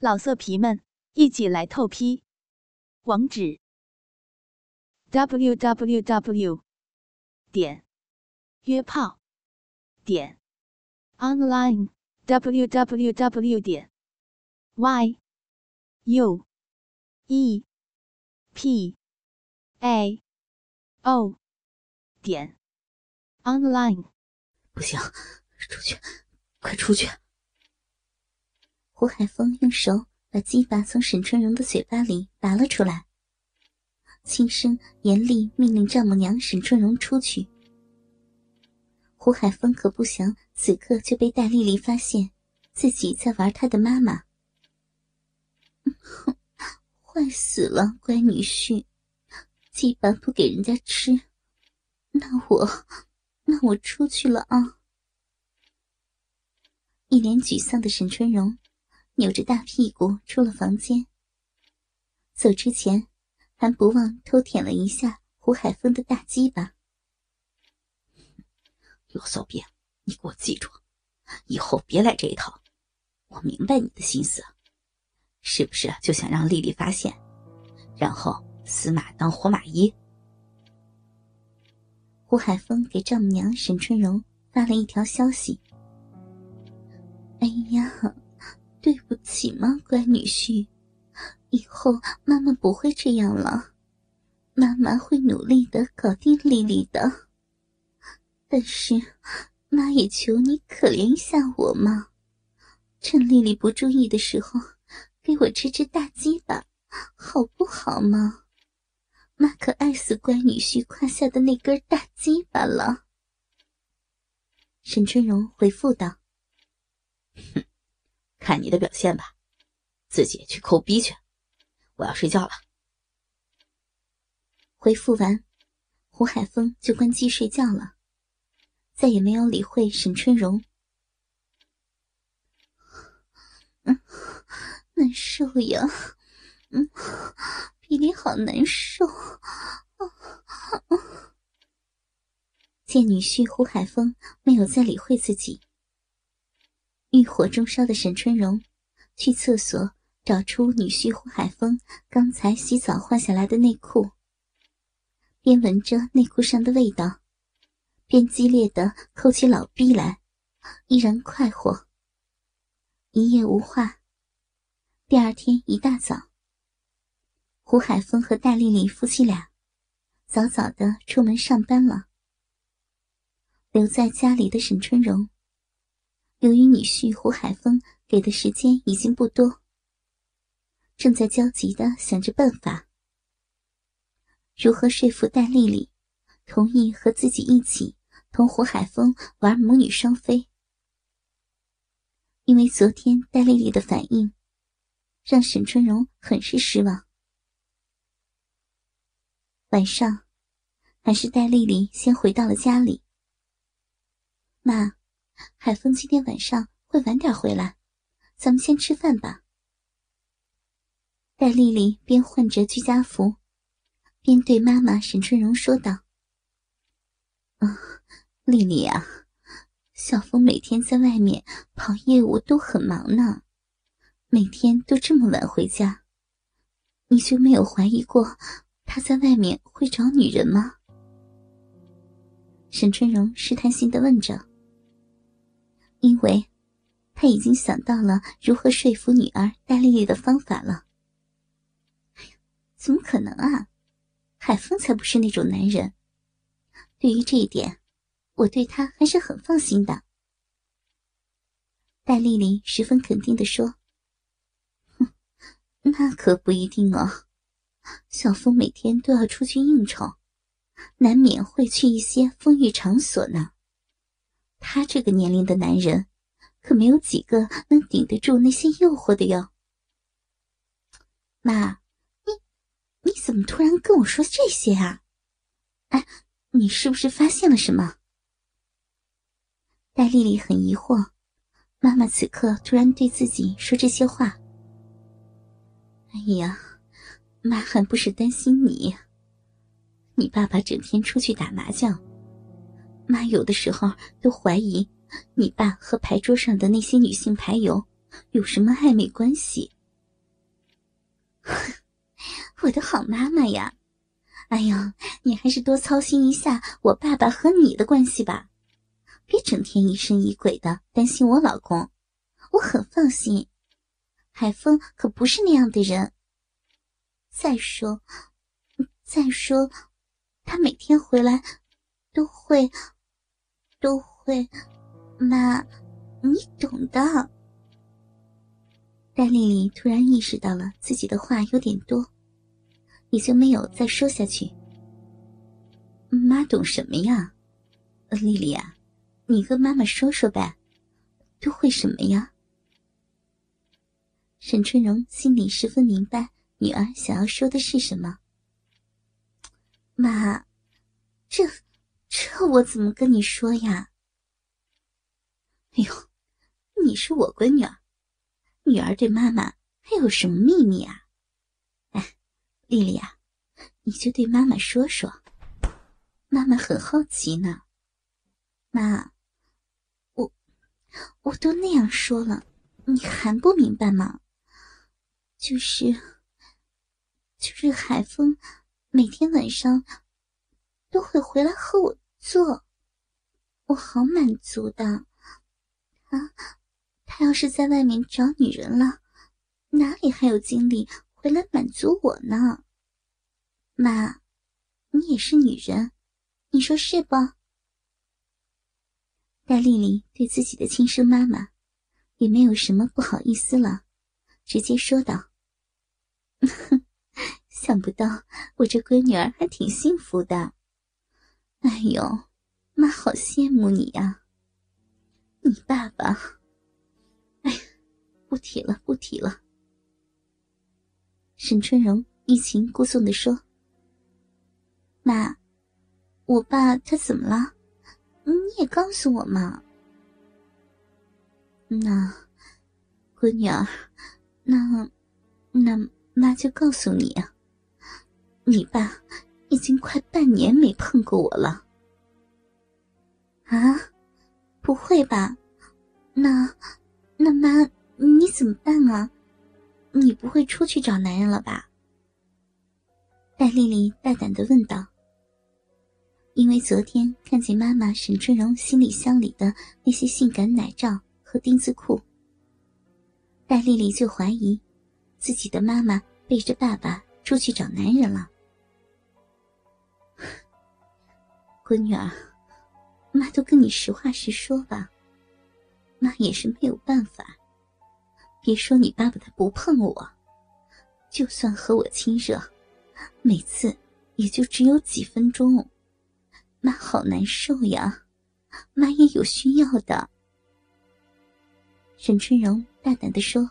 老色皮们，一起来透批！网址：w w w 点约炮点 online w w w 点 y u e p a o 点 online。不行，出去，快出去！胡海峰用手把鸡巴从沈春荣的嘴巴里拔了出来，轻声严厉命令丈母娘沈春荣出去。胡海峰可不想此刻就被戴丽丽发现自己在玩他的妈妈，哼 坏死了，乖女婿，鸡巴不给人家吃，那我，那我出去了啊！一脸沮丧的沈春荣。扭着大屁股出了房间，走之前还不忘偷舔了一下胡海峰的大鸡巴。罗骚逼，你给我记住，以后别来这一套。我明白你的心思，是不是就想让丽丽发现，然后死马当活马医？胡海峰给丈母娘沈春荣发了一条消息：“哎呀。”对不起吗，乖女婿，以后妈妈不会这样了，妈妈会努力的搞定丽丽的。但是，妈也求你可怜一下我嘛，趁丽丽不注意的时候，给我吃只大鸡巴，好不好嘛？妈可爱死乖女婿胯下的那根大鸡巴了。沈春荣回复道：“哼。”看你的表现吧，自己去抠逼去，我要睡觉了。回复完，胡海峰就关机睡觉了，再也没有理会沈春荣。嗯，难受呀，嗯，比你好难受。见女婿胡海峰没有再理会自己。欲火中烧的沈春荣，去厕所找出女婿胡海峰刚才洗澡换下来的内裤，边闻着内裤上的味道，边激烈的抠起老逼来，依然快活。一夜无话。第二天一大早，胡海峰和戴丽丽夫妻俩早早的出门上班了，留在家里的沈春荣。由于女婿胡海峰给的时间已经不多，正在焦急的想着办法，如何说服戴丽丽同意和自己一起同胡海峰玩母女双飞。因为昨天戴丽丽的反应，让沈春荣很是失望。晚上，还是戴丽丽先回到了家里，妈。海峰今天晚上会晚点回来，咱们先吃饭吧。戴丽丽边换着居家服，边对妈妈沈春荣说道：“啊，丽丽啊，小峰每天在外面跑业务都很忙呢，每天都这么晚回家，你就没有怀疑过他在外面会找女人吗？”沈春荣试探性的问着。因为，他已经想到了如何说服女儿戴丽丽的方法了。怎么可能啊！海峰才不是那种男人。对于这一点，我对他还是很放心的。戴丽丽十分肯定的说：“哼，那可不一定哦。小峰每天都要出去应酬，难免会去一些风月场所呢。”他这个年龄的男人，可没有几个能顶得住那些诱惑的哟。妈，你你怎么突然跟我说这些啊？哎，你是不是发现了什么？戴丽丽很疑惑，妈妈此刻突然对自己说这些话。哎呀，妈还不是担心你，你爸爸整天出去打麻将。妈有的时候都怀疑，你爸和牌桌上的那些女性牌友有什么暧昧关系。我的好妈妈呀！哎呀，你还是多操心一下我爸爸和你的关系吧，别整天疑神疑鬼的担心我老公。我很放心，海峰可不是那样的人。再说，再说，他每天回来都会，都会，妈，你懂的。戴丽丽突然意识到了自己的话有点多，也就没有再说下去。妈懂什么呀？丽丽呀，你和妈妈说说呗，都会什么呀？沈春荣心里十分明白女儿想要说的是什么。妈，这这我怎么跟你说呀？哎呦，你是我闺女儿。女儿对妈妈还有什么秘密啊？哎，丽丽啊，你就对妈妈说说，妈妈很好奇呢。妈，我我都那样说了，你还不明白吗？就是就是海风每天晚上都会回来和我做，我好满足的啊。他要是在外面找女人了，哪里还有精力回来满足我呢？妈，你也是女人，你说是不？戴丽丽对自己的亲生妈妈也没有什么不好意思了，直接说道：“哼 想不到我这闺女儿还挺幸福的。哎呦，妈好羡慕你呀！你爸爸。”哎不提了，不提了。沈春荣欲擒故纵的说：“妈，我爸他怎么了？你也告诉我嘛。”那，闺女儿，那，那妈就告诉你啊，你爸已经快半年没碰过我了。啊？不会吧？那，那妈。你怎么办啊？你不会出去找男人了吧？戴丽丽大胆的问道。因为昨天看见妈妈沈春荣行李箱里的那些性感奶罩和丁字裤，戴丽丽就怀疑自己的妈妈背着爸爸出去找男人了。闺女儿，妈都跟你实话实说吧，妈也是没有办法。别说你爸爸他不碰我，就算和我亲热，每次也就只有几分钟，妈好难受呀，妈也有需要的。沈春荣大胆的说：“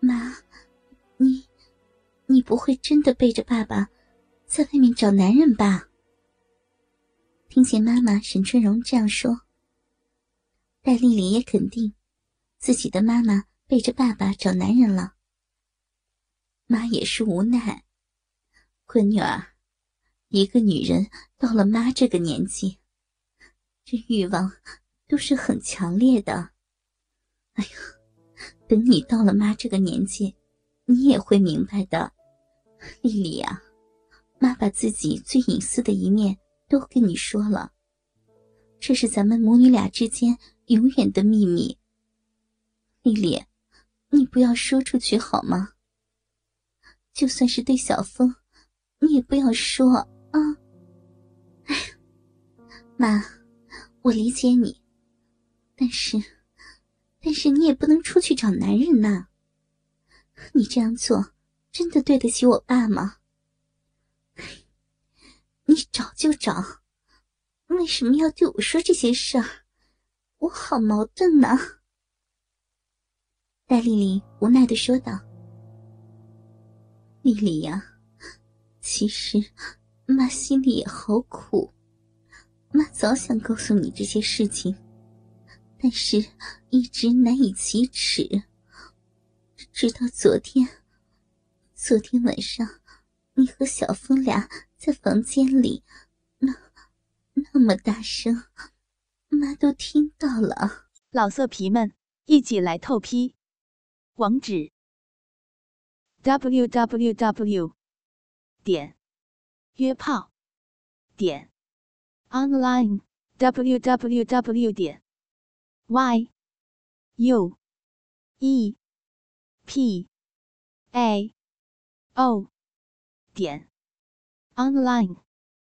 妈，你，你不会真的背着爸爸，在外面找男人吧？”听见妈妈沈春荣这样说，戴丽丽也肯定。自己的妈妈背着爸爸找男人了，妈也是无奈。闺女儿，一个女人到了妈这个年纪，这欲望都是很强烈的。哎呀，等你到了妈这个年纪，你也会明白的。丽丽呀，妈把自己最隐私的一面都跟你说了，这是咱们母女俩之间永远的秘密。丽丽，你不要说出去好吗？就算是对小峰，你也不要说啊！哎，妈，我理解你，但是，但是你也不能出去找男人呐。你这样做，真的对得起我爸吗？你找就找，为什么要对我说这些事儿？我好矛盾呢。戴丽丽无奈的说道：“丽丽呀，其实妈心里也好苦，妈早想告诉你这些事情，但是一直难以启齿。直到昨天，昨天晚上，你和小峰俩在房间里那那么大声，妈都听到了。老色皮们，一起来透批，网址：w w w 点约炮点 online w w w 点 y u e p a o 点。online.